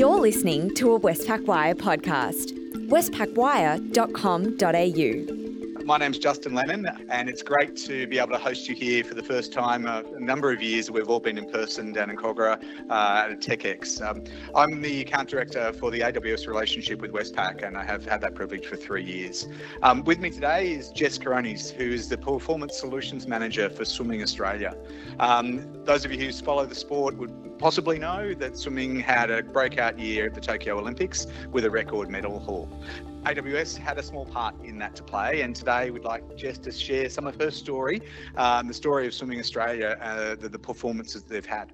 You're listening to a Westpac Wire podcast. westpacwire.com.au. My name's Justin Lennon, and it's great to be able to host you here for the first time. Uh, a number of years we've all been in person down in Kogarah uh, at TechX. Um, I'm the account director for the AWS relationship with Westpac, and I have had that privilege for three years. Um, with me today is Jess Coronis, who is the Performance Solutions Manager for Swimming Australia. Um, those of you who follow the sport would possibly know that swimming had a breakout year at the Tokyo Olympics with a record medal haul. AWS had a small part in that to play, and today we'd like Jess to share some of her story, um, the story of Swimming Australia, uh, the, the performances they've had.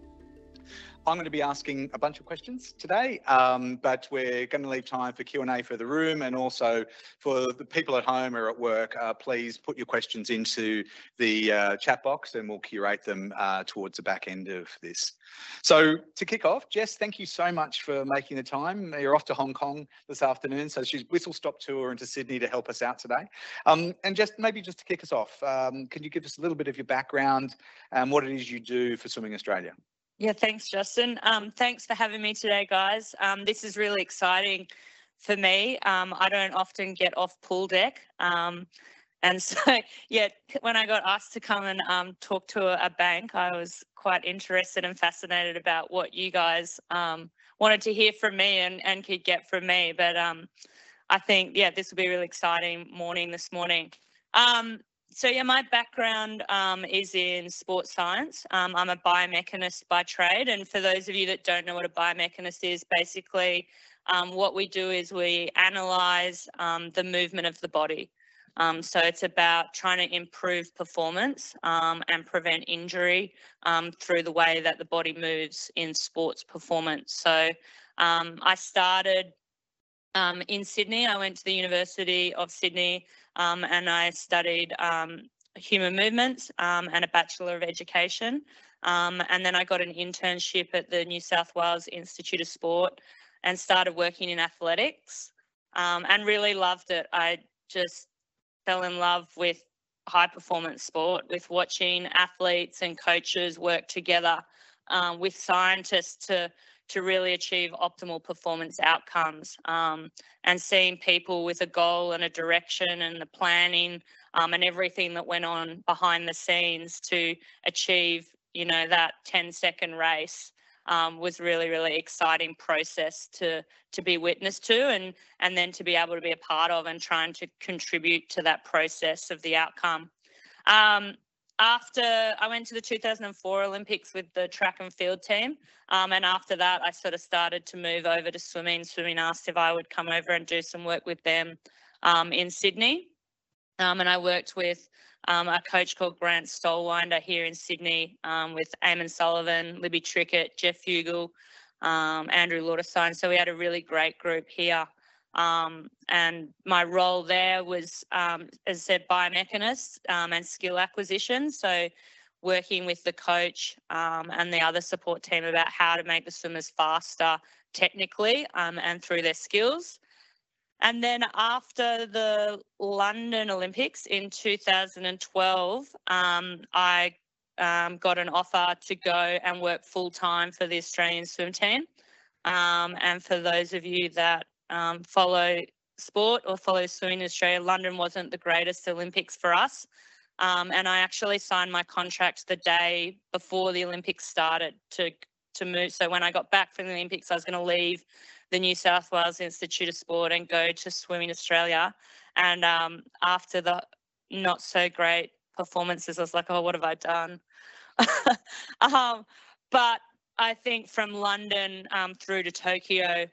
I'm going to be asking a bunch of questions today, um, but we're going to leave time for Q&A for the room and also for the people at home or at work, uh, please put your questions into the uh, chat box and we'll curate them uh, towards the back end of this. So to kick off, Jess, thank you so much for making the time. You're off to Hong Kong this afternoon, so she's whistle stop tour into Sydney to help us out today. Um, and just maybe just to kick us off, um, can you give us a little bit of your background and what it is you do for Swimming Australia? Yeah, thanks, Justin. Um, thanks for having me today, guys. Um, this is really exciting for me. Um, I don't often get off pool deck. Um, and so, yeah, when I got asked to come and um, talk to a, bank, I was quite interested and fascinated about what you guys um, wanted to hear from me and, and could get from me. But I think, yeah, this will be a really exciting morning this morning. Um, so yeah, my background um, is in sports science. Um, I'm a biomechanist by trade, and for those of you that don't know what a biomechanist is, basically um, what we do is we analyze um, the movement of the body. Um, so it's about trying to improve performance um, and prevent injury through the way that the body moves in sports performance. So I started um, in Sydney. I went to the University of Sydney um, and I studied um, human movements um, and a Bachelor of Education. Um, and then I got an internship at the New South Wales Institute of Sport and started working in athletics um, and really loved it. I just fell in love with high performance sport, with watching athletes and coaches work together with scientists to to really achieve optimal performance outcomes um, and seeing people with a goal and a direction and the planning um, and everything that went on behind the scenes to achieve you know that 10 second race um, was really really exciting process to to be witness to and and then to be able to be a part of and trying to contribute to that process of the outcome. Um, after I went to the 2004 Olympics with the track and field team, um, and after that, I sort of started to move over to swimming. Swimming asked if I would come over and do some work with them um, in Sydney, um, and I worked with um, a coach called Grant Stoelwinder here in Sydney um, with Eamon Sullivan, Libby Trickett, Geoff Huegill, um, Andrew Lauterstein. So we had a really great group here. Um, and my role there was, um, as I said, biomechanist um, and skill acquisition. So working with the coach um, and the other support team about how to make the swimmers faster technically um, and through their skills. And then after the London Olympics in 2012, um, I got an offer to go and work full time for the Australian swim team. and for those of you that um, follow sport or follow swimming in Australia, London wasn't the greatest Olympics for us. Um, and I actually signed my contract the day before the Olympics started to to move. So when I got back from the Olympics, I was going to leave the New South Wales Institute of Sport and go to Swimming Australia. And um, after the not so great performances, I was like, oh, what have I done? um, but I think from London um, through to Tokyo,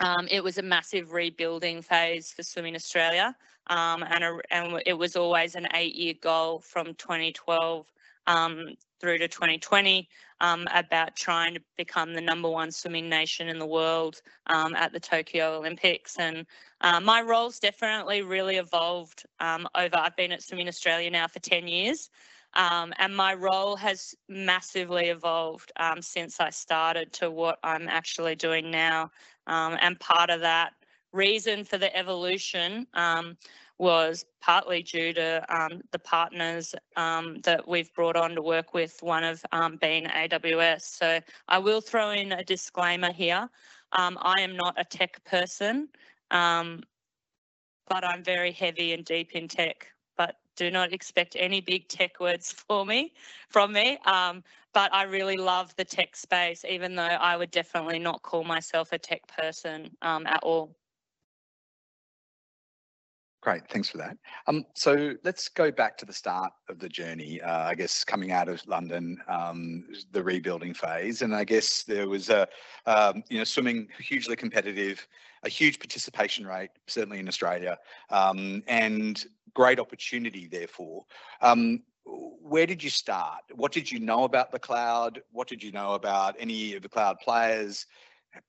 um, it was a massive rebuilding phase for Swimming Australia, um, and, a, and it was always an eight-year goal from 2012 um, through to 2020 um, about trying to become the number one swimming nation in the world um, at the Tokyo Olympics. And uh, my role's definitely really evolved um, over. I've been at Swimming Australia now for 10 years. Um, and my role has massively evolved um, since I started to what I'm actually doing now. Um, and part of that reason for the evolution um, was partly due to um, the partners um, that we've brought on to work with, one of being AWS. So I will throw in a disclaimer here. I am not a tech person, but I'm very heavy and deep in tech. Do not expect any big tech words for me from me. Um, but I really love the tech space, even though I would definitely not call myself a tech person um, at all. Great, thanks for that. Um, so let's go back to the start of the journey. Uh, I guess coming out of London, um, the rebuilding phase, and I guess there was a, um, you know, swimming hugely competitive, a huge participation rate, certainly in Australia, um, and great opportunity. Therefore, um, where did you start? What did you know about the cloud? What did you know about any of the cloud players?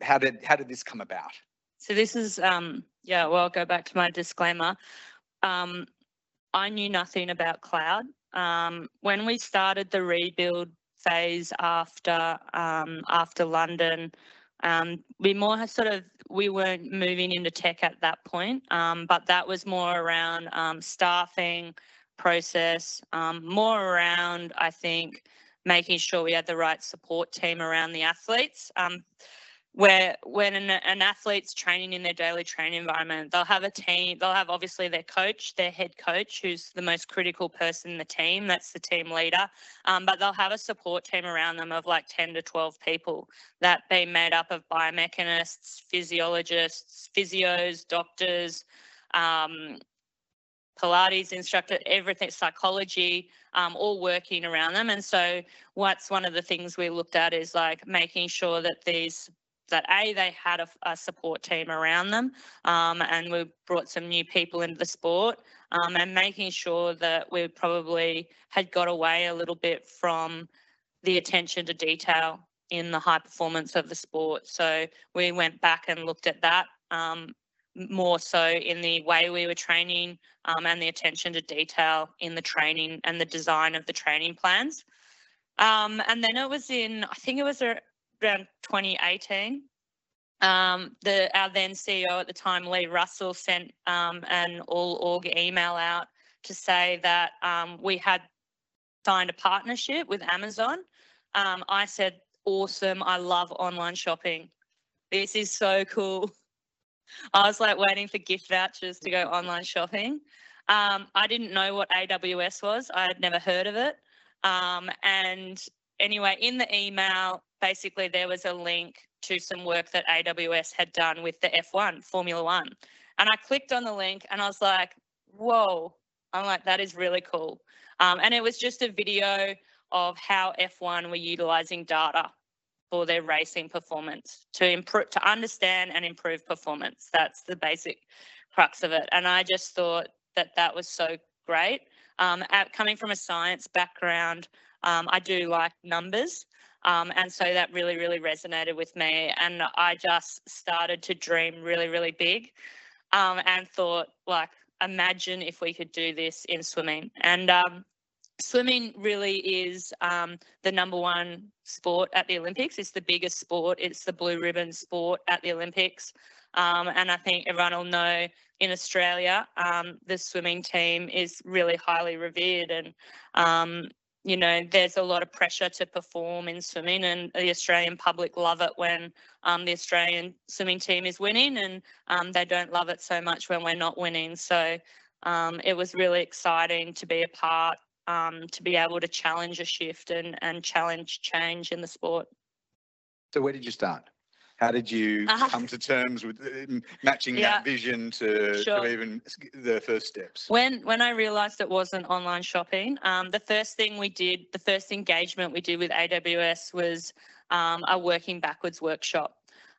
How did how did this come about? So this is, um, yeah, well, I'll go back to my disclaimer. Um, I knew nothing about cloud. Um, when we started the rebuild phase after um, after London, um, we more sort of we weren't moving into tech at that point, um, but that was more around um, staffing process, more around I think making sure we had the right support team around the athletes. Um, where when an, an, athlete's training in their daily training environment, they'll have a team, they'll have obviously their coach, their head coach, who's the most critical person in the team, that's the team leader, um, but they'll have a support team around them of like 10 to 12 people that be made up of biomechanists, physiologists, physios, doctors, um, Pilates instructor, everything, psychology, um, all working around them. And so, what's one of the things we looked at is like making sure that these that a they had a, a support team around them um, and we brought some new people into the sport um, and making sure that we probably had got away a little bit from the attention to detail in the high performance of the sport. So we went back and looked at that um, more so in the way we were training um, and the attention to detail in the training and the design of the training plans. Um, and then it was in i think it was a around 2018. Um, the our then CEO at the time, Leigh Russell, sent um, an all org email out to say that um, we had signed a partnership with Amazon. Um, I said, "Awesome! I love online shopping. This is so cool." I was like waiting for gift vouchers to go online shopping. Um, I didn't know what AWS was. I had never heard of it. Um, and anyway, in the email, basically there was a link to some work that AWS had done with the F1, Formula One. And I clicked on the link and I was like, whoa, I'm like, that is really cool. Um, and it was just a video of how F1 were utilizing data for their racing performance to improve, to understand and improve performance. That's the basic crux of it. And I just thought that that was so great. Um, at, coming from a science background, um, I do like numbers. Um, and so that really, really resonated with me. And I just started to dream really, really big um, and thought, like, imagine if we could do this in swimming. And um, swimming really is um, the number one sport at the Olympics. It's the biggest sport, it's the blue ribbon sport at the Olympics. Um, and I think everyone will know in Australia, um, the swimming team is really highly revered. And um, you know, there's a lot of pressure to perform in swimming, and the Australian public love it when um, the Australian swimming team is winning, and um, they don't love it so much when we're not winning. So um, it was really exciting to be a part, um, to be able to challenge a shift and, and challenge change in the sport. So, where did you start? How did you uh, come to terms with matching yeah, that vision to, sure. to, even the first steps? When when I realised it wasn't online shopping, um, the first thing we did, the first engagement we did with AWS was um, a working backwards workshop.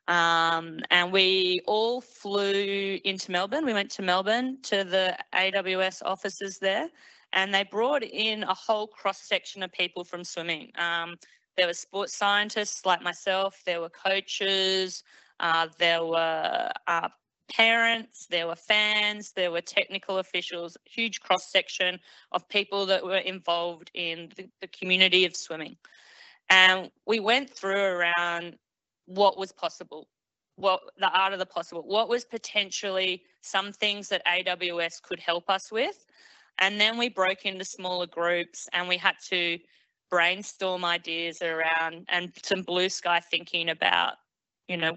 Um, and we all flew into Melbourne. We went to Melbourne to the AWS offices there, and they brought in a whole cross section of people from swimming. There were sports scientists like myself, there were coaches, uh, there were uh, parents, there were fans, there were technical officials, huge cross section of people that were involved in the, the community of swimming. And we went through around what was possible, what the art of the possible, what was potentially some things that AWS could help us with. And then we broke into smaller groups and we had to brainstorm ideas around and some blue sky thinking about, you know,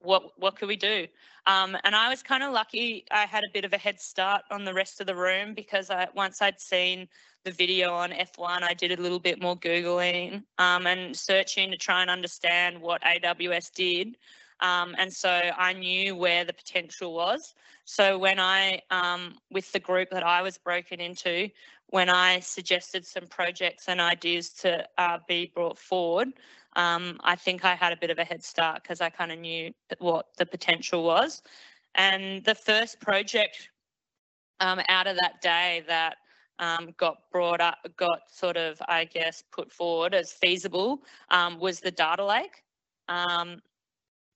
what what could we do? Um, and I was kind of lucky. I had a bit of a head start on the rest of the room because I once I'd seen the video on F1, I did a little bit more googling um, and searching to try and understand what AWS did. Um, and so I knew where the potential was. So when I, um, with the group that I was broken into, when I suggested some projects and ideas to uh, be brought forward, um, I think I had a bit of a head start because I kind of knew what the potential was. And the first project um, out of that day that um, got brought up, got sort of, I guess, put forward as feasible um, was the data lake. Um,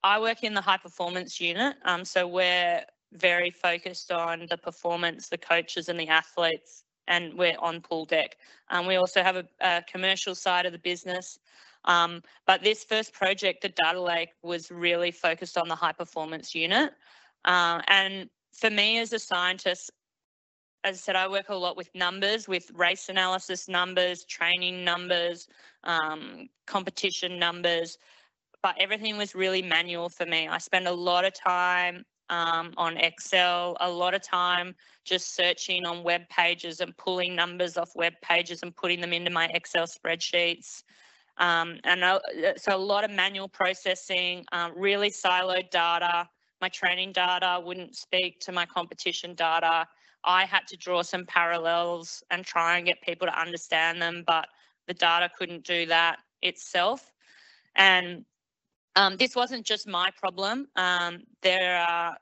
I work in the high performance unit, um, so we're very focused on the performance, the coaches, and the athletes, and we're on pool deck. Um, we also have a, a, commercial side of the business. Um, but this first project, the data lake, was really focused on the high performance unit. Uh, and for me as a scientist, as I said, I work a lot with numbers, with race analysis numbers, training numbers, um, competition numbers, but everything was really manual for me. I spent a lot of time um, on Excel, a lot of time just searching on web pages and pulling numbers off web pages and putting them into my Excel spreadsheets. Um, and uh, so a lot of manual processing, um, really siloed data. My training data wouldn't speak to my competition data. I had to draw some parallels and try and get people to understand them, but the data couldn't do that itself. And um, this wasn't just my problem. Um, there are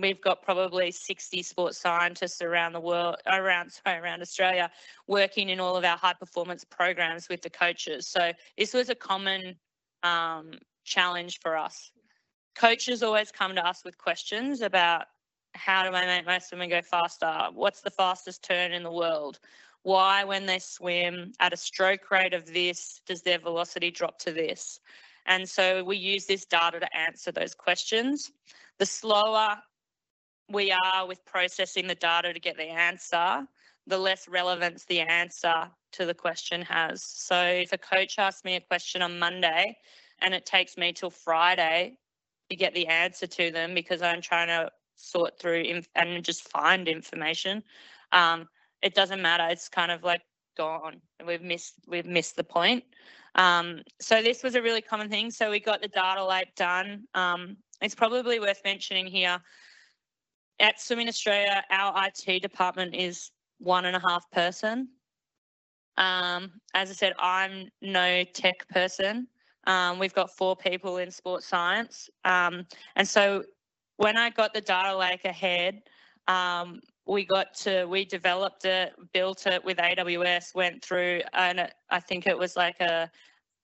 we've got probably 60 sports scientists around the world, around sorry, around Australia, working in all of our high performance programs with the coaches. So this was a common um, challenge for us. Coaches always come to us with questions about how do I make my swimming go faster? What's the fastest turn in the world? Why, when they swim at a stroke rate of this, does their velocity drop to this? And so we use this data to answer those questions. The slower we are with processing the data to get the answer, the less relevance the answer to the question has. So if a coach asks me a question on Monday and it takes me till Friday to get the answer to them because I'm trying to sort through and just find information, um, it doesn't matter. It's kind of like gone. We've missed we've missed the point. Um, so this was a really common thing. So we got the data lake done. Um, it's probably worth mentioning here at Swimming Australia, our IT department is one and a half person. Um, as I said, I'm no tech person. Um, we've got four people in sports science. Um, and so when I got the data lake ahead, um, we got to, we developed it, built it with AWS, went through, and I think it was like a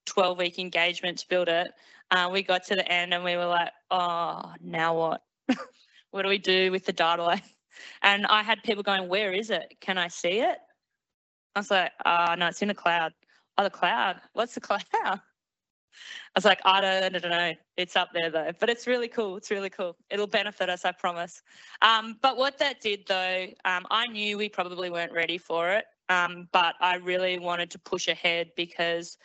12 week engagement to build it. Uh, we got to the end and we were like, oh, now what? What do we do with the data? And I had people going, where is it? Can I see it? I was like, uh, no, it's in the cloud. Oh, the cloud? What's the cloud? I was like, I don't, I don't know. It's up there though, but it's really cool. It's really cool. It'll benefit us, I promise. Um, but what that did though, um, I knew we probably weren't ready for it, um, but I really wanted to push ahead because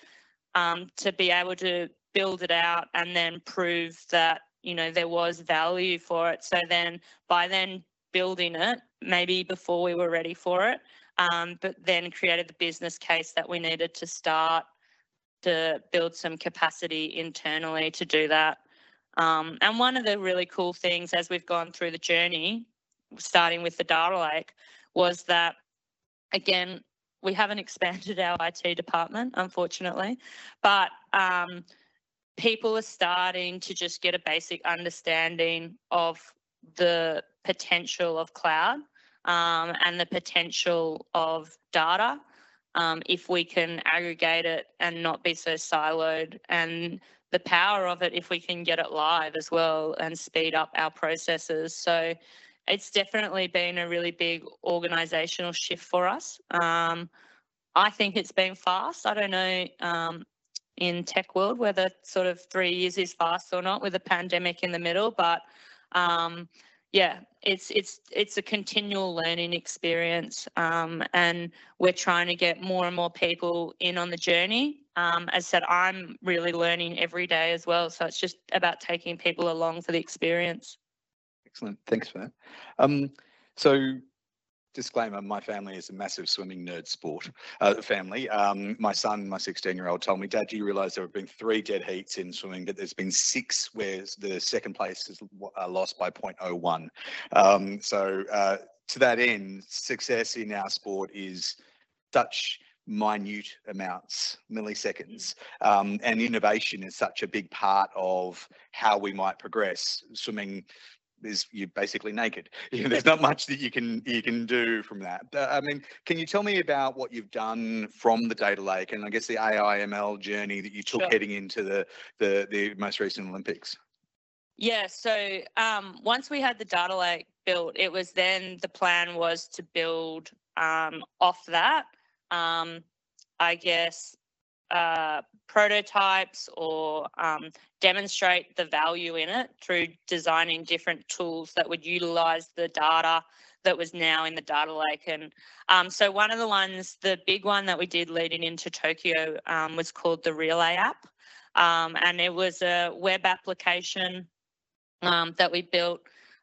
um, to be able to build it out and then prove that you know there was value for it so then by then building it maybe before we were ready for it um, but then created the business case that we needed to start to build some capacity internally to do that. Um, and one of the really cool things as we've gone through the journey starting with the data lake was that again we haven't expanded our IT department, unfortunately, but um, people are starting to just get a basic understanding of the potential of cloud um, and the potential of data um, if we can aggregate it and not be so siloed and the power of it if we can get it live as well and speed up our processes so it's definitely been a really big organizational shift for us um, i think it's been fast i don't know um, in tech world, whether sort of three years is fast or not with a pandemic in the middle. But um, yeah, it's it's it's a continual learning experience, um, and we're trying to get more and more people in on the journey. Um, as said, I'm really learning every day as well, so it's just about taking people along for the experience. Excellent, thanks for that. Um, so disclaimer my family is a massive swimming nerd sport uh, family um, my son my 16 year old told me dad do you realize there have been three dead heats in swimming but there's been six where the second place is uh, lost by 0.01 um, so uh, to that end success in our sport is such minute amounts, milliseconds. Um, and innovation is such a big part of how we might progress. Swimming is you're basically naked. You know, there's not much that you can you can do from that. I mean, can you tell me about what you've done from the data lake and I guess the AIML journey that you took sure. heading into the, the the most recent Olympics? Yeah, so um, once we had the data lake built, it was then the plan was to build um, off that. Um, I guess uh, prototypes or um, demonstrate the value in it through designing different tools that would utilize the data that was now in the data lake. And um, so one of the ones, the big one that we did leading into Tokyo um, was called the Relay app. Um, and it was a web application um, that we built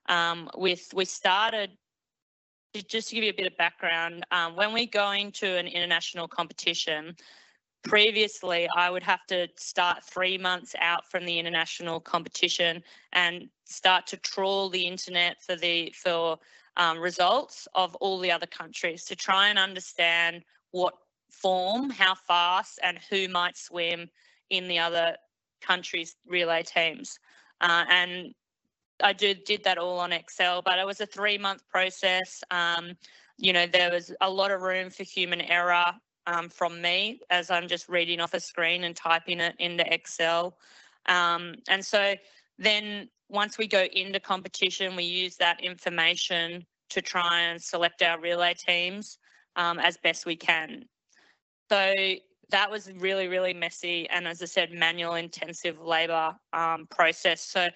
um, with, we started just to give you a bit of background, um, when we go into an international competition, previously I would have to start three months out from the international competition and start to trawl the internet for the for um, results of all the other countries to try and understand what form, how fast, and who might swim in the other countries' relay teams. Uh, and I did did that all on Excel, but it was a three month process. Um, you know, there was a lot of room for human error um, from me as I'm just reading off a screen and typing it into Excel. Um, and so then once we go into competition, we use that information to try and select our relay teams um, as best we can. So that was really, really messy and as I said, manual intensive labour um, process. So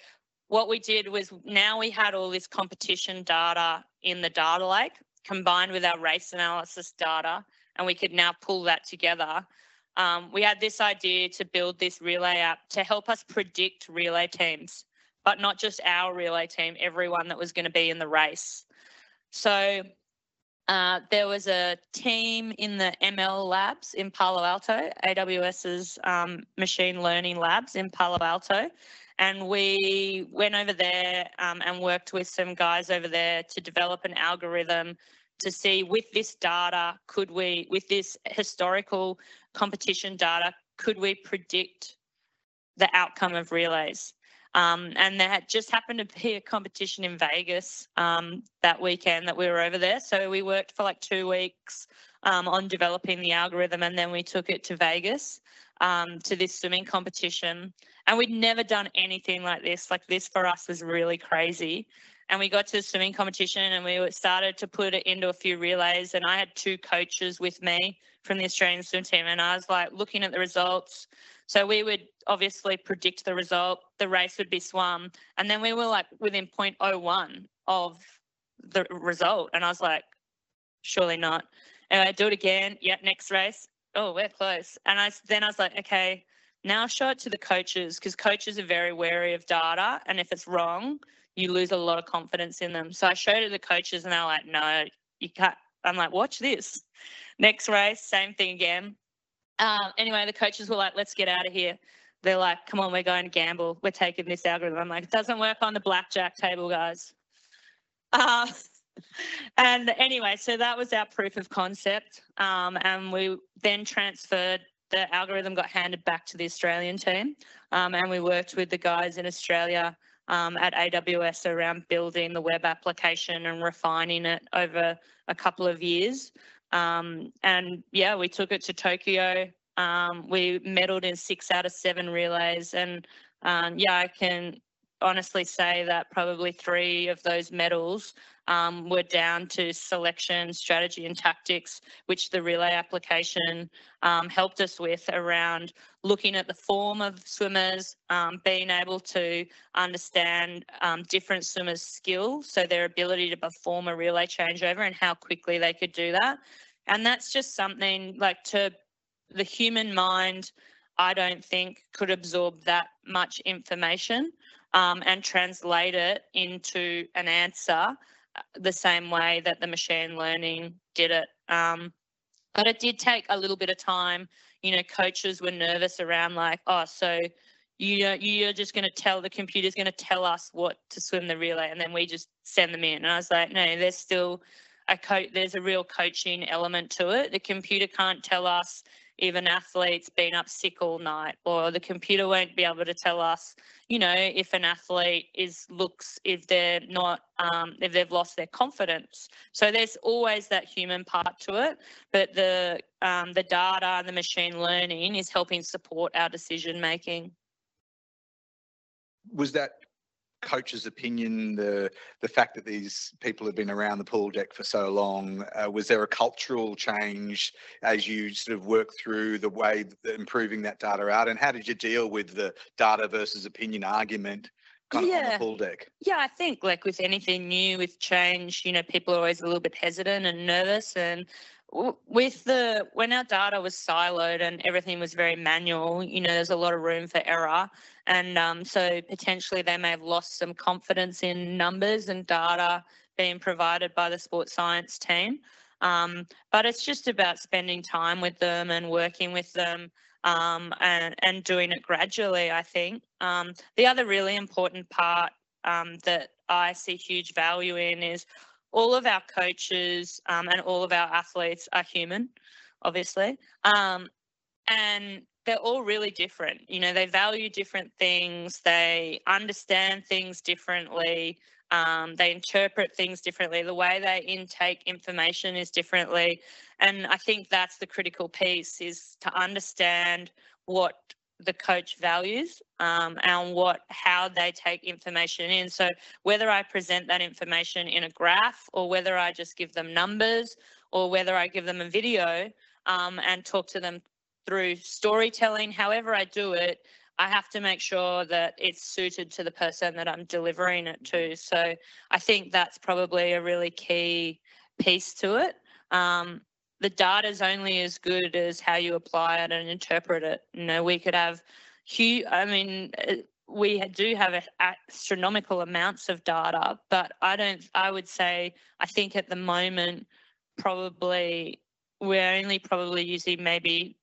what we did was now we had all this competition data in the data lake combined with our race analysis data and we could now pull that together. Um, we had this idea to build this relay app to help us predict relay teams, but not just our relay team, everyone that was going to be in the race. So uh, there was a team in the ML labs in Palo Alto, AWS's um, machine learning labs in Palo Alto. And we went over there um, and worked with some guys over there to develop an algorithm to see with this data, could we, with this historical competition data, could we predict the outcome of relays? Um, and there just happened to be a competition in Vegas um, that weekend that we were over there. So we worked for like two weeks um, on developing the algorithm and then we took it to Vegas um, to this swimming competition. And we'd never done anything like this. Like this for us was really crazy and we got to the swimming competition and we started to put it into a few relays and i had two coaches with me from the australian swim team and i was like looking at the results. So we would obviously predict the result the race would be swum and then we were like within 0.01 of the result and i was like surely not. And i do it again yeah next race. Oh we're close. And i then i was like okay now show it to the coaches because coaches are very wary of data and if it's wrong you lose a lot of confidence in them. So I showed it to the coaches and they're like, no, you can't. I'm like, watch this. Next race, same thing again. Um, anyway, the coaches were like, let's get out of here. They're like, come on, we're going to gamble. We're taking this algorithm. I'm like, it doesn't work on the blackjack table, guys. Uh, and anyway, so that was our proof of concept. Um, and we then transferred the algorithm got handed back to the Australian team. Um, and we worked with the guys in Australia um, at AWS around building the web application and refining it over a couple of years. Um, and yeah, we took it to Tokyo. Um, we medaled in six out of seven relays. And um, yeah, I can honestly say that probably three of those medals um, were down to selection, strategy, and tactics, which the relay application um, helped us with around looking at the form of swimmers, um, being able to understand um, different swimmers' skills, so their ability to perform a relay changeover and how quickly they could do that. And that's just something like to the human mind, I don't think could absorb that much information um, and translate it into an answer the same way that the machine learning did it. Um, but it did take a little bit of time. You know, coaches were nervous around like, oh, so you you're just going to tell the computer's going to tell us what to swim the relay, and then we just send them in. And I was like, no, there's still a coach. There's a real coaching element to it. The computer can't tell us if an athlete's been up sick all night, or the computer won't be able to tell us, you know, if an athlete is looks if they're not um, if they've lost their confidence. So there's always that human part to it, but the um, the data and the machine learning is helping support our decision making. Was that coach's opinion, the the fact that these people have been around the pool deck for so long? Uh, was there a cultural change as you sort of work through the way that improving that data out? And how did you deal with the data versus opinion argument? Kind of yeah. on the pool deck. Yeah, I think like with anything new, with change, you know, people are always a little bit hesitant and nervous. And with the when our data was siloed and everything was very manual, you know, there's a lot of room for error. And um, so potentially they may have lost some confidence in numbers and data being provided by the sports science team. Um, but it's just about spending time with them and working with them um, and, and doing it gradually, I think. Um, the other really important part um, that I see huge value in is all of our coaches um, and all of our athletes are human, obviously. Um, and they're all really different. You know, they value different things, they understand things differently, um, they interpret things differently, the way they intake information is differently. And I think that's the critical piece is to understand what the coach values um, and what how they take information in. So whether I present that information in a graph or whether I just give them numbers or whether I give them a video um, and talk to them through storytelling, however I do it, I have to make sure that it's suited to the person that I'm delivering it to. So I think that's probably a really key piece to it. Um, the data is only as good as how you apply it and interpret it. You know, we could have huge, I mean, uh, we do have astronomical amounts of data, but I don't, I would say, I think at the moment, probably we're only probably using maybe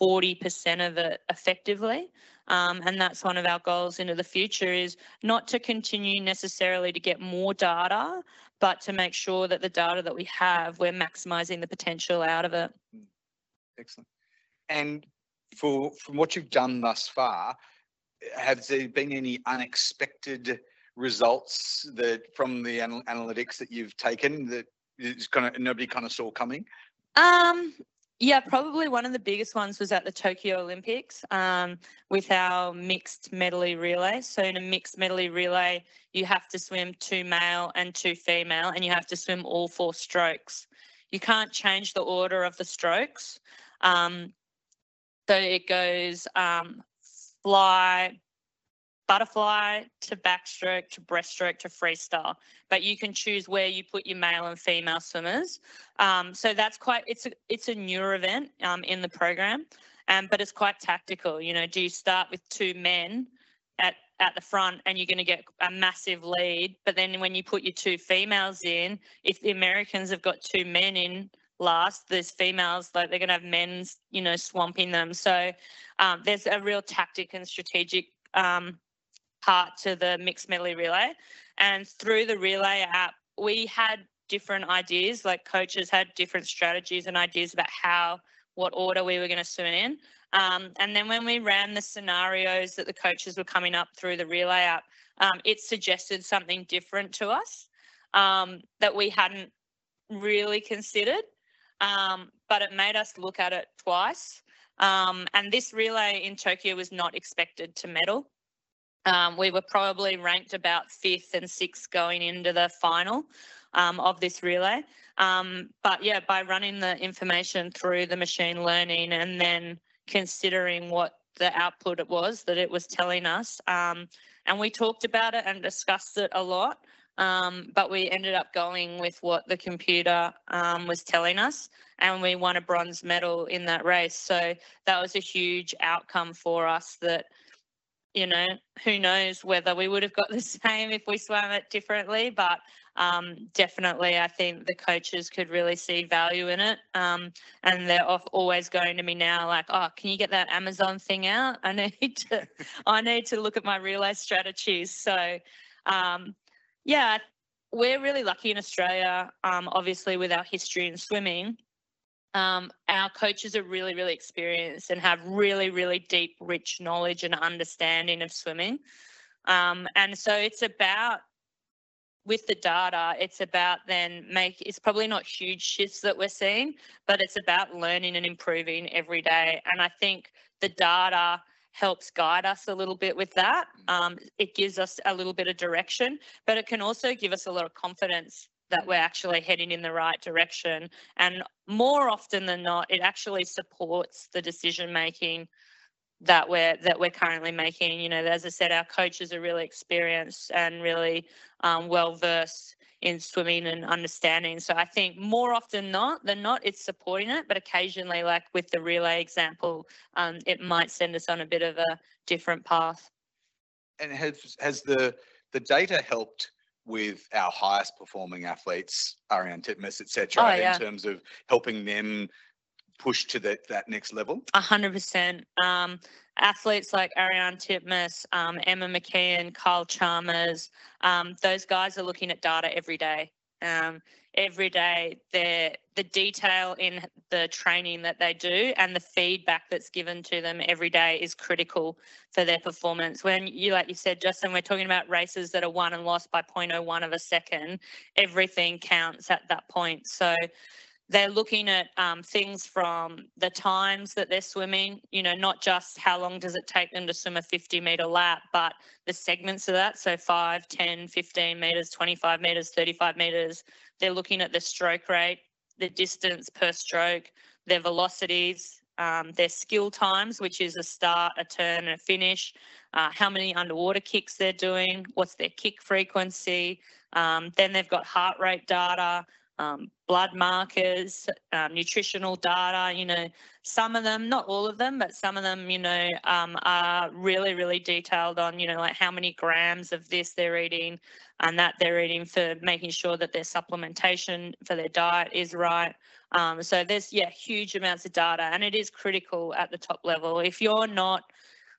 40% of it effectively. Um, and that's one of our goals into the future is not to continue necessarily to get more data, but to make sure that the data that we have, we're maximizing the potential out of it. Hmm. Excellent. And for from what you've done thus far, have there been any unexpected results that from the anal- analytics that you've taken that is kind of nobody kind of saw coming? Um, yeah, probably one of the biggest ones was at the Tokyo Olympics um, with our mixed medley relay. So in a mixed medley relay, you have to swim two male and two female, and you have to swim all four strokes. You can't change the order of the strokes. Um, so it goes um, fly, butterfly to backstroke to breaststroke to freestyle. But you can choose where you put your male and female swimmers. Um, so that's quite it's a it's a newer event um, in the program um, but it's quite tactical. You know do you start with two men at at the front and you're going to get a massive lead but then when you put your two females in if the americans have got two men in last there's females like they're going to have men's you know swamping them. So um, there's a real tactic and strategic um, part to the mixed medley relay. And through the relay app, we had different ideas, like coaches had different strategies and ideas about how, what order we were going to swim in. Um, and then when we ran the scenarios that the coaches were coming up through the relay app, um, it suggested something different to us um, that we hadn't really considered. Um, but it made us look at it twice. Um, and this relay in Tokyo was not expected to medal. Um, we were probably ranked about fifth and sixth going into the final um, of this relay. Um, but yeah, by running the information through the machine learning and then considering what the output it was that it was telling us, um, and we talked about it and discussed it a lot. Um, but we ended up going with what the computer um, was telling us, and we won a bronze medal in that race. So that was a huge outcome for us. That you know, who knows whether we would have got the same if we swam it differently, but um, definitely I think the coaches could really see value in it. Um, and they're off, always going to me now like, oh, can you get that Amazon thing out? I need to, I need to look at my relay strategies. So, um, yeah, we're really lucky in Australia, um, obviously with our history in swimming. Um, our coaches are really, really experienced and have really, really deep, rich knowledge and understanding of swimming. Um, and so it's about with the data, it's about then make it's probably not huge shifts that we're seeing, but it's about learning and improving every day. And I think the data helps guide us a little bit with that. Um, it gives us a little bit of direction, but it can also give us a lot of confidence that we're actually heading in the right direction. And more often than not, it actually supports the decision making that we're that we're currently making. You know, as I said, our coaches are really experienced and really um, well versed in swimming and understanding. So I think more often not than not, it's supporting it. But occasionally, like with the relay example, um, it might send us on a bit of a different path. And has has the the data helped with our highest performing athletes, Ariarne Titmus, etc., Oh, yeah. in terms of helping them push to that that next level? A hundred percent. Um, athletes like Ariarne Titmus, um, Emma McKeon, Kyle Chalmers, um, those guys are looking at data every day. Um, every day, they're, the detail in the training that they do and the feedback that's given to them every day is critical for their performance. When you, like you said, Justin, we're talking about races that are won and lost by 0.01 of a second, everything counts at that point. So they're looking at um, things from the times that they're swimming, you know, not just how long does it take them to swim a 50 metre lap, but the segments of that. So 5, 10, 15 metres, 25 metres, 35 metres. They're looking at the stroke rate, the distance per stroke, their velocities, um, their skill times, which is a start, a turn, and a finish, uh, how many underwater kicks they're doing, what's their kick frequency. Um, then they've got heart rate data, um, blood markers, um, nutritional data. You know, some of them, not all of them, but some of them, you know, um, are really, really detailed on, you know, like how many grams of this they're eating and that they're eating for making sure that their supplementation for their diet is right. Um, so there's, yeah, huge amounts of data and it is critical at the top level. If you're not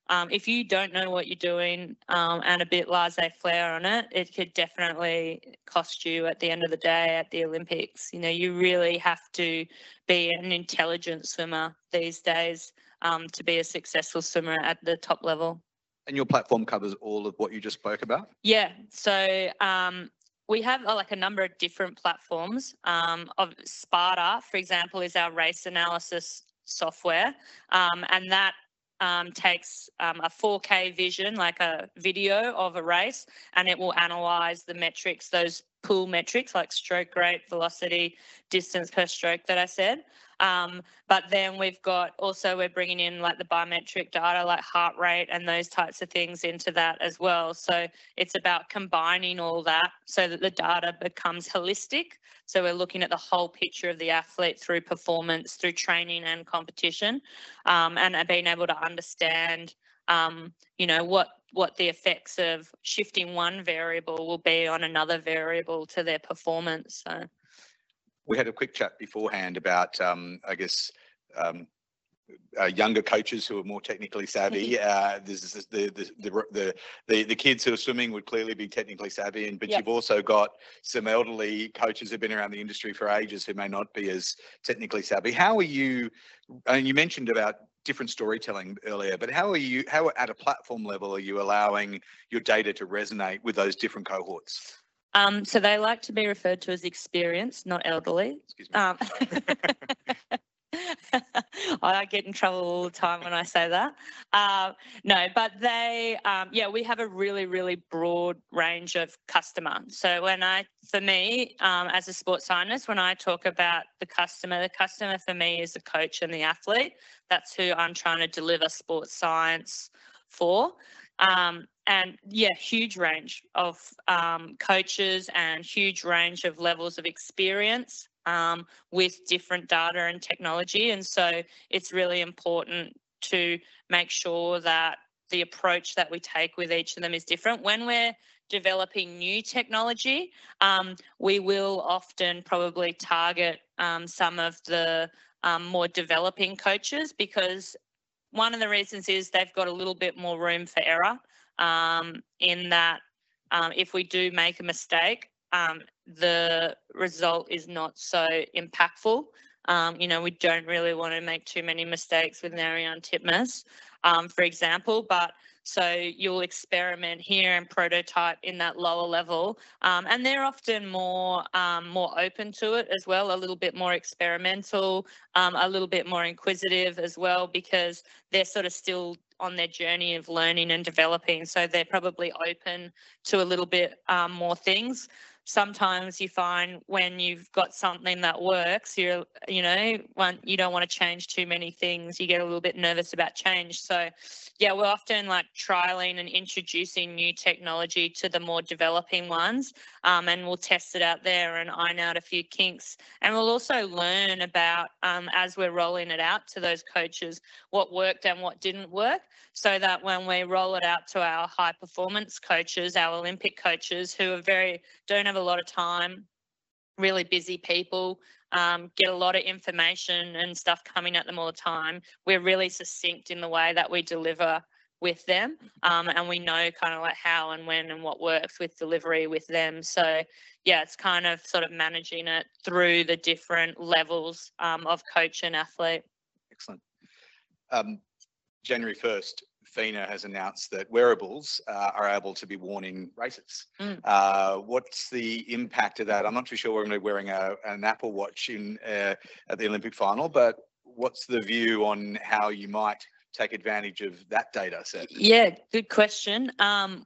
um, if you don't know what you're doing um, and a bit laissez-faire on it, it could definitely cost you at the end of the day at the Olympics. You know, you really have to be an intelligent swimmer these days um, to be a successful swimmer at the top level. And your platform covers all of what you just spoke about? Yeah. So um, we have uh, like a number of different platforms. Um, of Sparta, for example, is our race analysis software, um, and that um, takes um, a 4K vision, like a video of a race, and it will analyze the metrics, those pool metrics like stroke rate, velocity, distance per stroke that I said. Um, but then we've got also we're bringing in like the biometric data like heart rate and those types of things into that as well. So it's about combining all that so that the data becomes holistic. So we're looking at the whole picture of the athlete through performance, through training and competition, um, and being able to understand, um, you know, what what the effects of shifting one variable will be on another variable to their performance. So we had a quick chat beforehand about, um, I guess, um, uh, younger coaches who are more technically savvy. Uh, this is the, the the, the the the kids who are swimming would clearly be technically savvy, and but Yep. you've also got some elderly coaches who've been around the industry for ages who may not be as technically savvy. How are you? And you mentioned about different storytelling earlier, but how are you? How at a platform level are you allowing your data to resonate with those different cohorts? Um, so they like to be referred to as experienced, not elderly. Excuse me. Um, I get in trouble all the time when I say that. Uh, no, but they, um, yeah, we have a really, really broad range of customer. So when I, for me, um, as a sports scientist, when I talk about the customer, the customer for me is the coach and the athlete. That's who I'm trying to deliver sports science for. Um, and yeah, huge range of um, coaches and huge range of levels of experience um, with different data and technology. And so it's really important to make sure that the approach that we take with each of them is different. When we're developing new technology, um, we will often probably target um, some of the um, more developing coaches because one of the reasons is they've got a little bit more room for error um, in that um, if we do make a mistake, um, the result is not so impactful. Um, you know, we don't really want to make too many mistakes with Ariarne Titmus, um, for example, but so you'll experiment here and prototype in that lower level, um, and they're often more um, more open to it as well, a little bit more experimental, um, a little bit more inquisitive as well, because they're sort of still on their journey of learning and developing. So they're probably open to a little bit um, more things sometimes you find when you've got something that works you're you know you don't want to change too many things you get a little bit nervous about change. So yeah we're often like trialing and introducing new technology to the more developing ones um, and we'll test it out there and iron out a few kinks. And we'll also learn about um, as we're rolling it out to those coaches what worked and what didn't work so that when we roll it out to our high performance coaches, our Olympic coaches who are very, don't have a lot of time, really busy people, um, get a lot of information and stuff coming at them all the time. We're really succinct in the way that we deliver with them um, and we know kind of like how and when and what works with delivery with them so yeah it's kind of sort of managing it through the different levels um, of coach and athlete excellent um, January 1st, FINA has announced that wearables uh, are able to be worn in races. Mm. Uh, what's the impact of that? I'm not too sure we're going to be wearing a, an Apple Watch in uh, at the Olympic final, but what's the view on how you might take advantage of that data set? Yeah, good question. Um,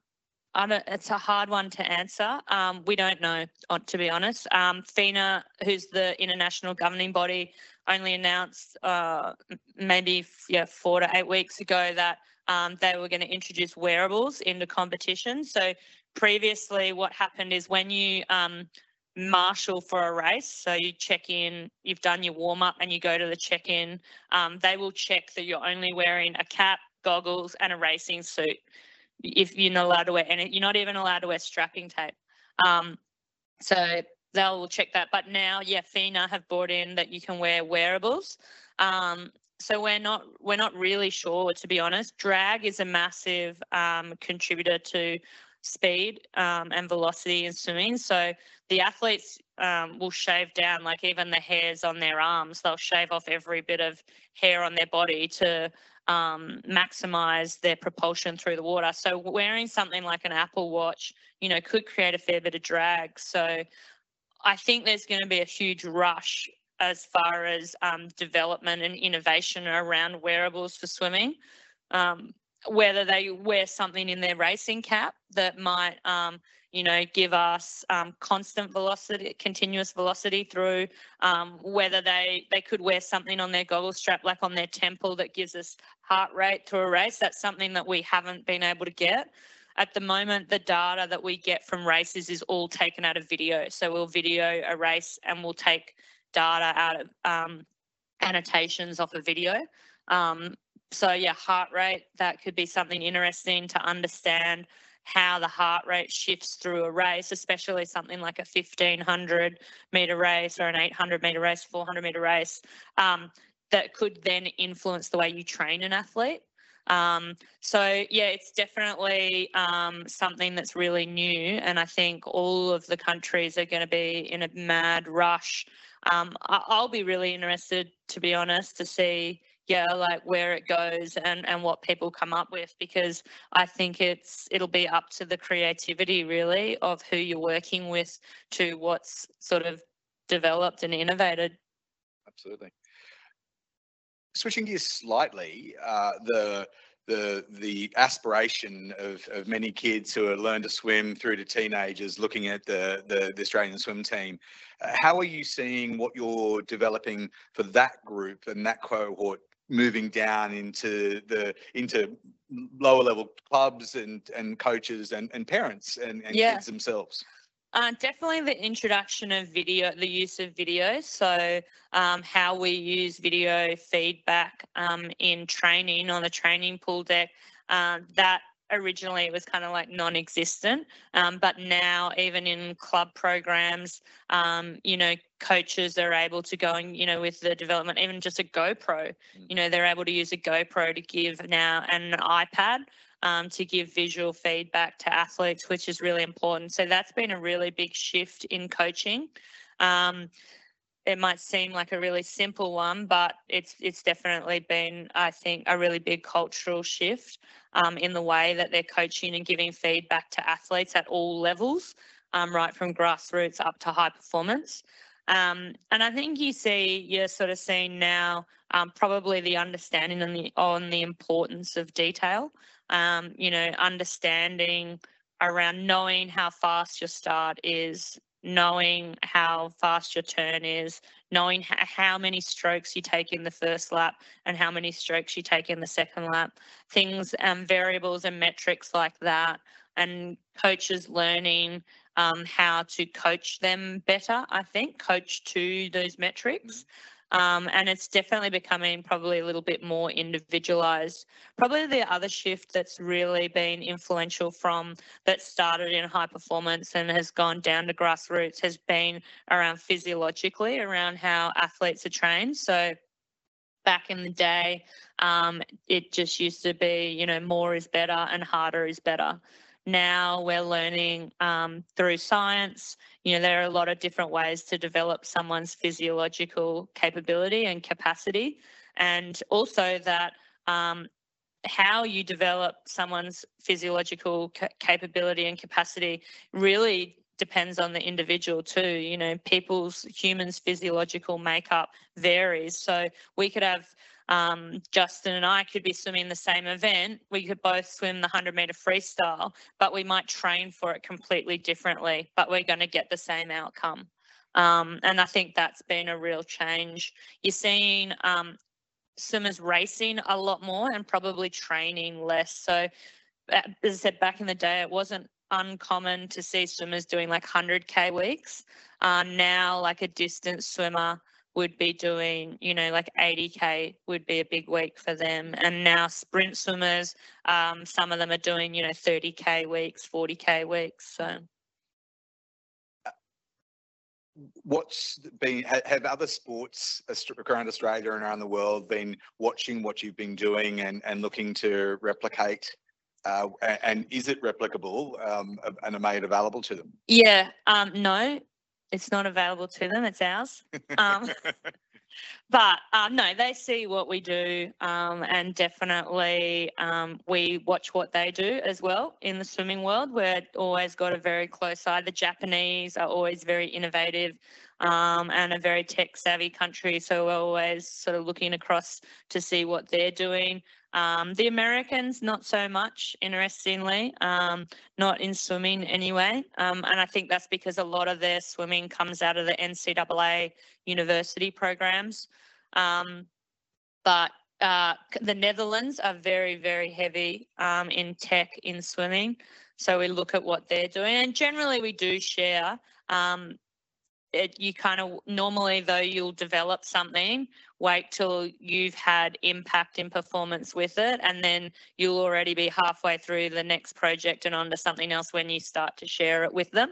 it's a hard one to answer. Um, we don't know, to be honest. Um, FINA, who's the international governing body, only announced uh, maybe yeah four to eight weeks ago that um, they were going to introduce wearables into competition. So previously, what happened is when you um, marshal for a race, so you check in, you've done your warm up, and you go to the check in. Um, they will check that you're only wearing a cap, goggles, and a racing suit. If you're not allowed to wear, and you're not even allowed to wear strapping tape. Um, so they'll check that. But now, yeah, FINA have brought in that you can wear wearables. Um, so we're not we're not really sure, to be honest. Drag is a massive um, contributor to speed um, and velocity in swimming. So the athletes um, will shave down, like even the hairs on their arms. They'll shave off every bit of hair on their body to um, maximize their propulsion through the water. So wearing something like an Apple Watch, you know, could create a fair bit of drag. So I think there's going to be a huge rush as far as um, development and innovation around wearables for swimming. Um, whether they wear something in their racing cap that might, um, you know, give us um, constant velocity, continuous velocity through. Um, whether they they could wear something on their goggle strap, like on their temple, that gives us heart rate through a race. That's something that we haven't been able to get. At the moment, the data that we get from races is all taken out of video. So we'll video a race and we'll take data out of um, annotations off a video. Um, so yeah, heart rate, that could be something interesting to understand how the heart rate shifts through a race, especially something like a 1500 meter race or an 800 meter race, 400 meter race, um, that could then influence the way you train an athlete. Um, so yeah, it's definitely um, something that's really new, and I think all of the countries are going to be in a mad rush. Um, I'll be really interested, to be honest, to see yeah like where it goes and and what people come up with because i think it's it'll be up to the creativity really of who you're working with to what's sort of developed and innovated absolutely switching gears slightly, uh, the the the aspiration of, of many kids who have learned to swim through to teenagers looking at the, the, the Australian swim team. Uh, how are you seeing what you're developing for that group and that cohort moving down into the into lower level clubs and and coaches and, and parents and, and Yeah. kids themselves? Uh, definitely the introduction of video, the use of video. So, um, how we use video feedback um, in training on the training pool deck. Um, that originally it was kind of like non-existent, um, but now even in club programs, um, you know, coaches are able to go and you know with the development, even just a GoPro, you know, they're able to use a GoPro to give now and an iPad um, to give visual feedback to athletes, which is really important. So that's been a really big shift in coaching. It might seem like a really simple one, but it's it's definitely been, I think, a really big cultural shift um, in the way that they're coaching and giving feedback to athletes at all levels, um, right from grassroots up to high performance. Um, and I think you see, you're sort of seeing now um, probably the understanding on the on the importance of detail um, you know, understanding around knowing how fast your start is, knowing how fast your turn is, knowing how many strokes you take in the first lap and how many strokes you take in the second lap, things and variables and metrics like that, and coaches learning um, how to coach them better. I think coach to those metrics. Um, and it's definitely becoming probably a little bit more individualized. Probably the other shift that's really been influential from that started in high performance and has gone down to grassroots has been around physiologically, around how athletes are trained. So back in the day, um, it just used to be, you know, more is better and harder is better. Now we're learning um, through science. You know, there are a lot of different ways to develop someone's physiological capability and capacity, and also that um, how you develop someone's physiological ca- capability and capacity really depends on the individual too. You know, people's humans' physiological makeup varies. So we could have um, Justin and I could be swimming the same event. We could both swim the 100 meter freestyle, but we might train for it completely differently, but we're going to get the same outcome. Um, and I think that's been a real change. You're seeing um, swimmers racing a lot more and probably training less. So, uh, as I said, back in the day, it wasn't uncommon to see swimmers doing like 100k weeks. Uh, now, like a distance swimmer would be doing, you know, like 80k would be a big week for them. And now sprint swimmers, um, some of them are doing, you know, 30k weeks, 40k weeks. So. What's been have other sports around Australia and around the world been watching what you've been doing and and looking to replicate? Uh, and is it replicable um, and are made available to them? Yeah, um, no, it's not available to them. It's ours. Um, but um, no, they see what we do, um, and definitely um, we watch what they do as well in the swimming world. We're always got a very close eye. The Japanese are always very innovative um, and a very tech savvy country, so we're always sort of looking across to see what they're doing. Um, the Americans, not so much, interestingly, um, not in swimming anyway. Um, and I think that's because a lot of their swimming comes out of the NCAA university programs. Um, but uh, the Netherlands are very, very heavy um, in tech in swimming. So we look at what they're doing. And generally, we do share. Um, it, you kind of normally, though, you'll develop something, wait till you've had impact in performance with it, and then you'll already be halfway through the next project and onto something else when you start to share it with them.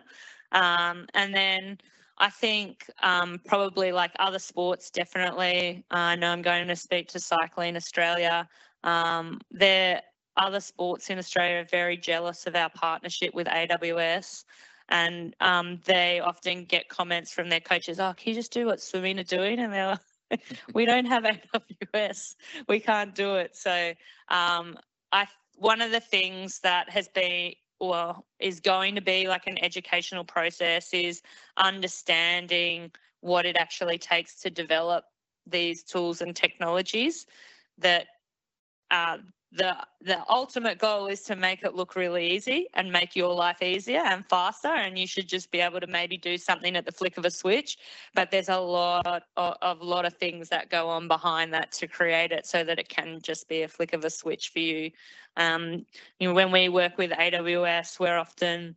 Um, and then I think um, probably like other sports, definitely. I know I'm going to speak to Cycling Australia. Um, their other sports in Australia are very jealous of our partnership with AWS. And um, they often get comments from their coaches, oh, can you just do what swimming are doing? And they're like, we don't have AWS. We can't do it. So um, I one of the things that has been well is going to be like an educational process is understanding what it actually takes to develop these tools and technologies that uh, the the ultimate goal is to make it look really easy and make your life easier and faster and you should just be able to maybe do something at the flick of a switch. But there's a lot of, of lot of things that go on behind that to create it so that it can just be a flick of a switch for you. Um, you know when we work with aws we're often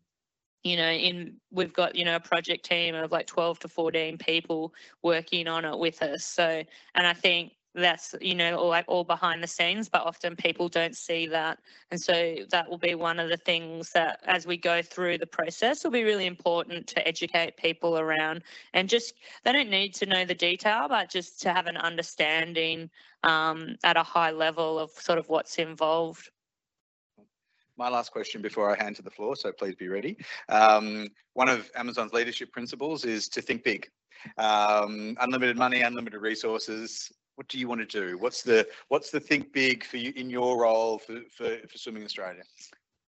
you know in we've got you know a project team of like 12 to 14 people working on it with us. So and i think that's you know all like all behind the scenes but often people don't see that and so that will be one of the things that as we go through the process will be really important to educate people around and just they don't need to know the detail but just to have an understanding um, at a high level of sort of what's involved my last question before I hand to the floor, so please be ready. Um, one of Amazon's leadership principles is to think big. Um, unlimited money, unlimited resources, what do you want to do? What's the what's the think big for you in your role for for, for Swimming Australia?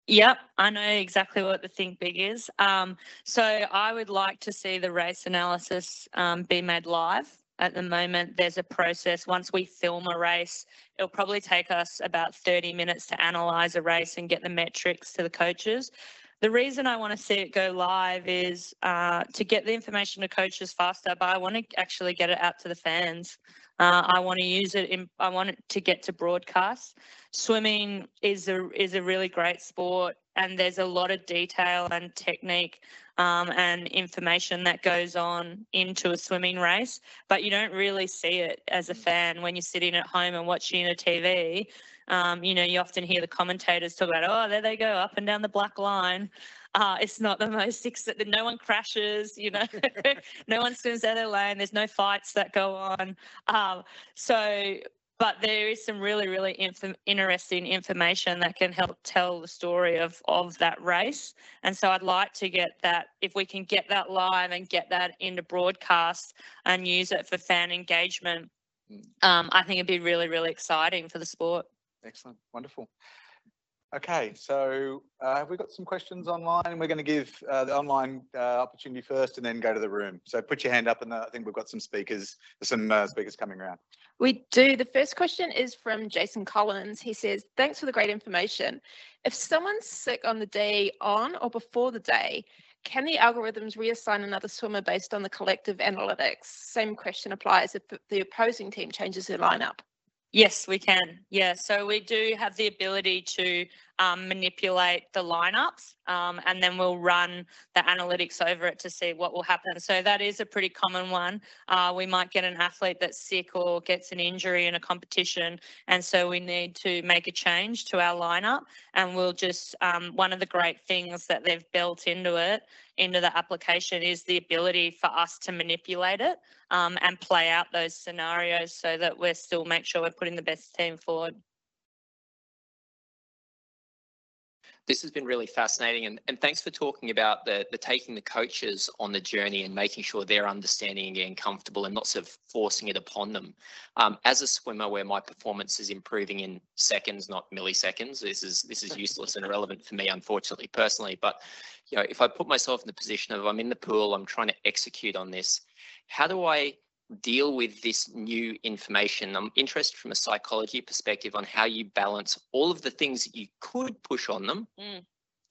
Yep, I know exactly what the think big is. Um, so I would like to see the race analysis um, be made live. At the moment, there's a process. Once we film a race, it'll probably take us about 30 minutes to analyze a race and get the metrics to the coaches. The reason I want to see it go live is uh, to get the information to coaches faster, but I want to actually get it out to the fans. Uh, I want to use it in. I want it to get to broadcast. Swimming is a is a really great sport, and there's a lot of detail and technique um, and information that goes on into a swimming race, but you don't really see it as a fan when you're sitting at home and watching a TV. Um, you know, you often hear the commentators talk about, oh, there they go, up and down the black line. Uh, it's not the most that no one crashes, you know, no one swims out of their lane. There's no fights that go on. Um, so, but there is some really, really inf- interesting information that can help tell the story of of that race. And so, I'd like to get that if we can get that live and get that into broadcast and use it for fan engagement. Um, I think it'd be really, really exciting for the sport. Excellent, wonderful. Okay, so uh, have we got some questions online? We're going to give uh, the online uh, opportunity first and then go to the room. So put your hand up and uh, I think we've got some speakers, some uh, speakers coming around. We do. The first question is from Jason Collins. He says, thanks for the great information. If someone's sick on the day on or before the day, can the algorithms reassign another swimmer based on the collective analytics? Same question applies if the opposing team changes their lineup. Yes, we can. Yeah, so we do have the ability to um, manipulate the lineups um, and then we'll run the analytics over it to see what will happen. So that is a pretty common one. Uh, we might get an athlete that's sick or gets an injury in a competition and so we need to make a change to our lineup and we'll just, um, one of the great things that they've built into it, into the application is the ability for us to manipulate it um, and play out those scenarios so that we're still make sure we're putting the best team forward. This has been really fascinating and, and thanks for talking about the, the taking the coaches on the journey and making sure they're understanding and getting comfortable and not sort of forcing it upon them. Um, as a swimmer where my performance is improving in seconds, not milliseconds, this is this is useless and irrelevant for me, unfortunately, personally. But you know, if I put myself in the position of I'm in the pool, I'm trying to execute on this, how do I deal with this new information. I'm interested from a psychology perspective on how you balance all of the things that you could push on them mm.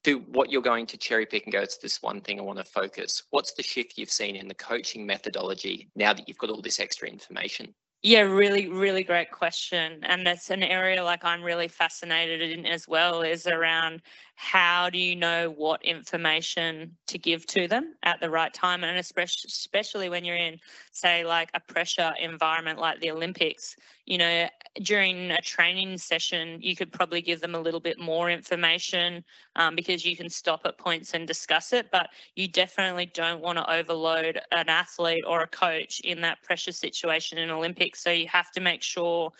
to what you're going to cherry pick and go, it's this one thing I want to focus. What's the shift you've seen in the coaching methodology now that you've got all this extra information? Yeah, really, really great question. And that's an area like I'm really fascinated in as well is around how do you know what information to give to them at the right time? And especially when you're in say like a pressure environment like the olympics you know during a training session you could probably give them a little bit more information um, because you can stop at points and discuss it but you definitely don't want to overload an athlete or a coach in that pressure situation in olympics. So you have to make sure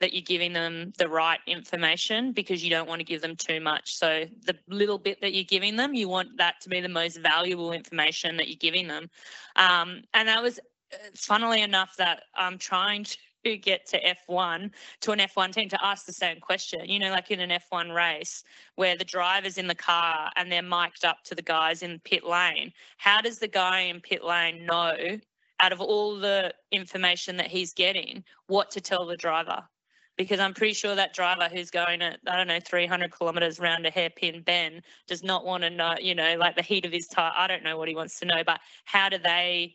that you're giving them the right information because you don't want to give them too much. So the little bit that you're giving them, you want that to be the most valuable information that you're giving them. Um, and that was, uh, funnily enough, that I'm trying to get to F1 to an F1 team to ask the same question. You know, like in an F1 race where the driver's in the car and they're mic'd up to the guys in pit lane. How does the guy in pit lane know out of all the information that he's getting, what to tell the driver. Because I'm pretty sure that driver who's going at, I don't know, 300 kilometers round a hairpin bend does not want to know, you know, like the heat of his tire. I don't know what he wants to know, but how do they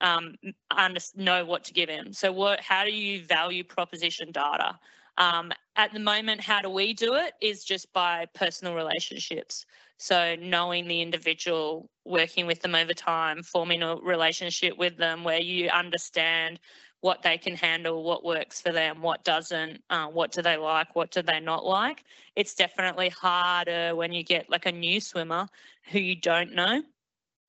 um, under, know what to give him? So, what? How do you value proposition data? Um, at the moment, how do we do it? Is just by personal relationships. So knowing the individual, working with them over time, forming a relationship with them where you understand what they can handle, what works for them, what doesn't, uh, what do they like, what do they not like. It's definitely harder when you get like a new swimmer who you don't know.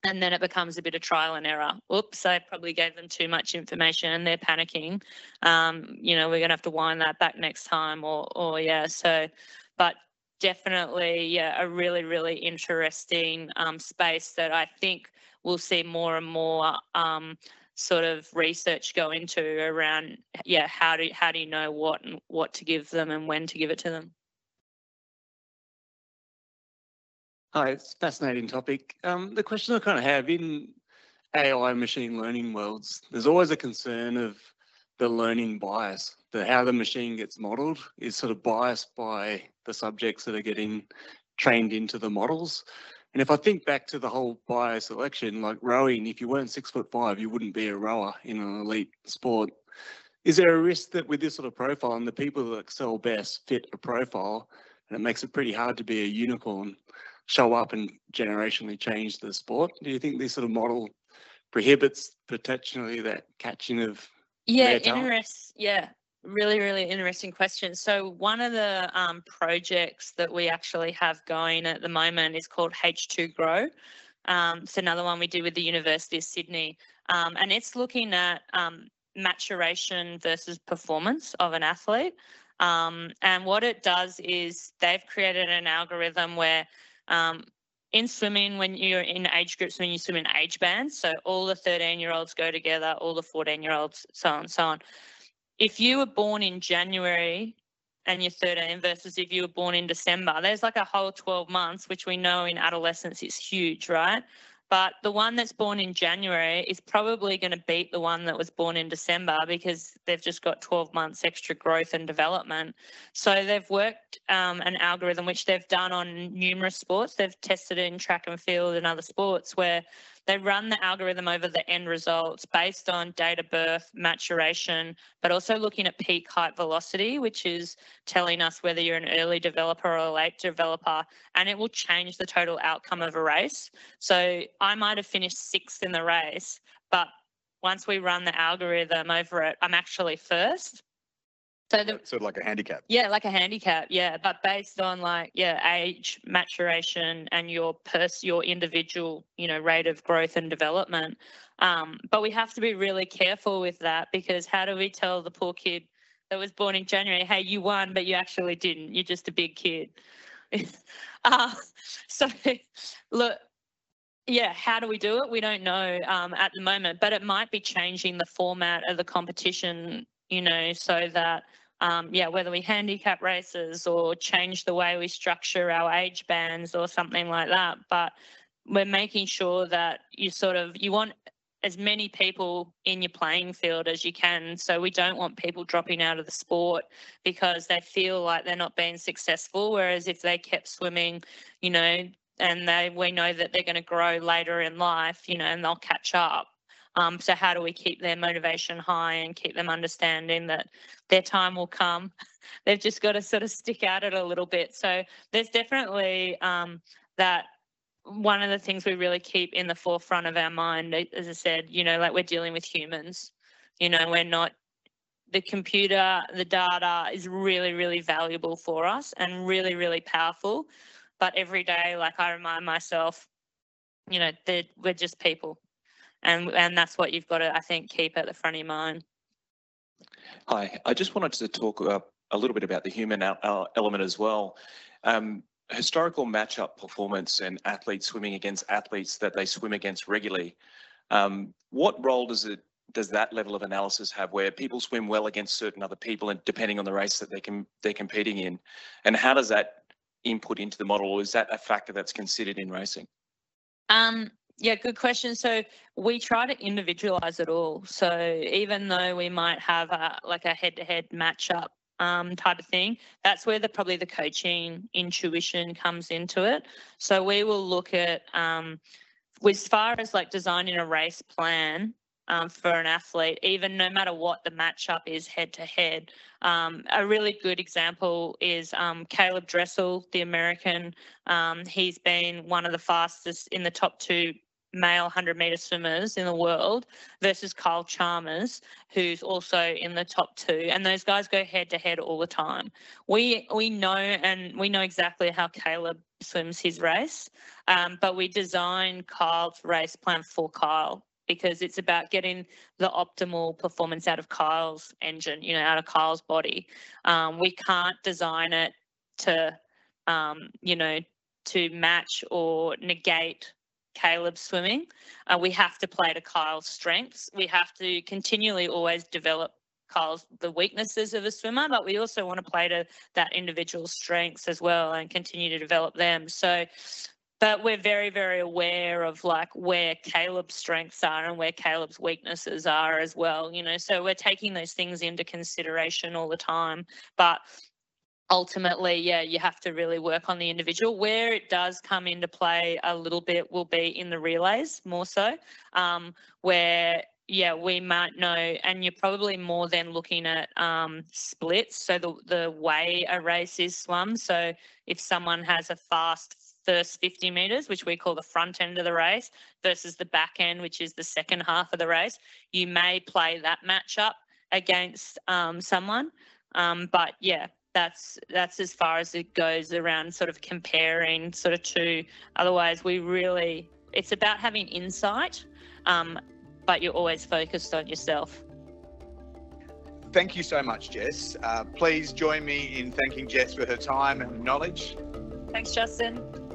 And then it becomes a bit of trial and error. Oops, I probably gave them too much information and they're panicking. Um, you know, we're going to have to wind that back next time or, or yeah. So, but definitely yeah, a really, really interesting um, space that I think we'll see more and more um, sort of research go into around yeah how do how do you know what and what to give them and when to give it to them hi it's a fascinating topic um, the question i kind of have in ai machine learning worlds there's always a concern of the learning bias the how the machine gets modeled is sort of biased by the subjects that are getting trained into the models. And if I think back to the whole bio selection, like rowing, if you weren't six foot five, you wouldn't be a rower in an elite sport. Is there a risk that with this sort of profile and the people that excel best fit a profile, and it makes it pretty hard to be a unicorn, show up and generationally change the sport? Do you think this sort of model prohibits potentially that catching of yeah, interest. Yeah, really, really interesting question. So one of the um, projects that we actually have going at the moment is called H2 Grow. Um, it's another one we do with the University of Sydney, um, and it's looking at um, maturation versus performance of an athlete. Um, and what it does is they've created an algorithm where um, in swimming, when you're in age groups, when you swim in age bands, so all the 13 year olds go together, all the 14 year olds, so on so on if you were born in January and you're 13 versus if you were born in December, there's like a whole 12 months, which we know in adolescence is huge, right? But the one that's born in January is probably going to beat the one that was born in December because they've just got 12 months extra growth and development. So they've worked um, an algorithm, which they've done on numerous sports. They've tested it in track and field and other sports where they run the algorithm over the end results based on date of birth, maturation, but also looking at peak height velocity, which is telling us whether you're an early developer or a late developer, and it will change the total outcome of a race. So I might have finished sixth in the race, but once we run the algorithm over it, I'm actually first. So the, sort of like a handicap. Yeah, like a handicap. Yeah, but based on like yeah age, maturation, and your pers your individual you know rate of growth and development. Um, but we have to be really careful with that because how do we tell the poor kid that was born in January, hey, you won, but you actually didn't. You're just a big kid. uh, so look, yeah, how do we do it? We don't know um, at the moment, but it might be changing the format of the competition you know, so that, um, yeah, whether we handicap races or change the way we structure our age bands or something like that. But we're making sure that you sort of, you want as many people in your playing field as you can. So we don't want people dropping out of the sport because they feel like they're not being successful. Whereas if they kept swimming, you know, and they we know that they're going to grow later in life, you know, and they'll catch up. Um, so how do we keep their motivation high and keep them understanding that their time will come? They've just got to sort of stick at it a little bit. So there's definitely um, that one of the things we really keep in the forefront of our mind, as I said, you know, like we're dealing with humans. You know, we're not the computer, the data is really, really valuable for us and really, really powerful. But every day, like I remind myself, you know, that we're just people and and that's what you've got to I think keep at the front of your mind. Hi, I just wanted to talk a little bit about the human element as well. Um, historical matchup performance and athletes swimming against athletes that they swim against regularly. Um, what role does it does that level of analysis have where people swim well against certain other people and depending on the race that they can they're competing in and how does that input into the model or is that a factor that's considered in racing um yeah, good question. So we try to individualize it all. So even though we might have a, like a head-to-head matchup um, type of thing, that's where the probably the coaching intuition comes into it. So we will look at um, as far as like designing a race plan um, for an athlete, even no matter what the matchup is head to head. A really good example is um, Caeleb Dressel, the American. Um, he's been one of the fastest in the top two male 100 meter swimmers in the world versus Kyle Chalmers, who's also in the top two. And those guys go head to head all the time. We we know and we know exactly how Caeleb swims his race, um, but we design Kyle's race plan for Kyle because it's about getting the optimal performance out of Kyle's engine, you know, out of Kyle's body. Um, we can't design it to, um, you know, to match or negate Caeleb's swimming. Uh, we have to play to Kyle's strengths. We have to continually always develop Kyle's the weaknesses of a swimmer, but we also want to play to that individual strengths as well and continue to develop them. So but we're very very aware of like where caeleb's strengths are and where caeleb's weaknesses are as well you know so we're taking those things into consideration all the time but ultimately yeah you have to really work on the individual where it does come into play a little bit will be in the relays more so um, where yeah, we might know, and you're probably more than looking at um, splits. So the the way a race is swum. So if someone has a fast first 50 meters, which we call the front end of the race, versus the back end, which is the second half of the race. You may play that matchup against um, someone, um, but yeah, that's that's as far as it goes around sort of comparing sort of two. Otherwise, we really it's about having insight, um, but you're always focused on yourself. Thank you so much, Jess. Uh, please join me in thanking Jess for her time and knowledge. Thanks, Justin.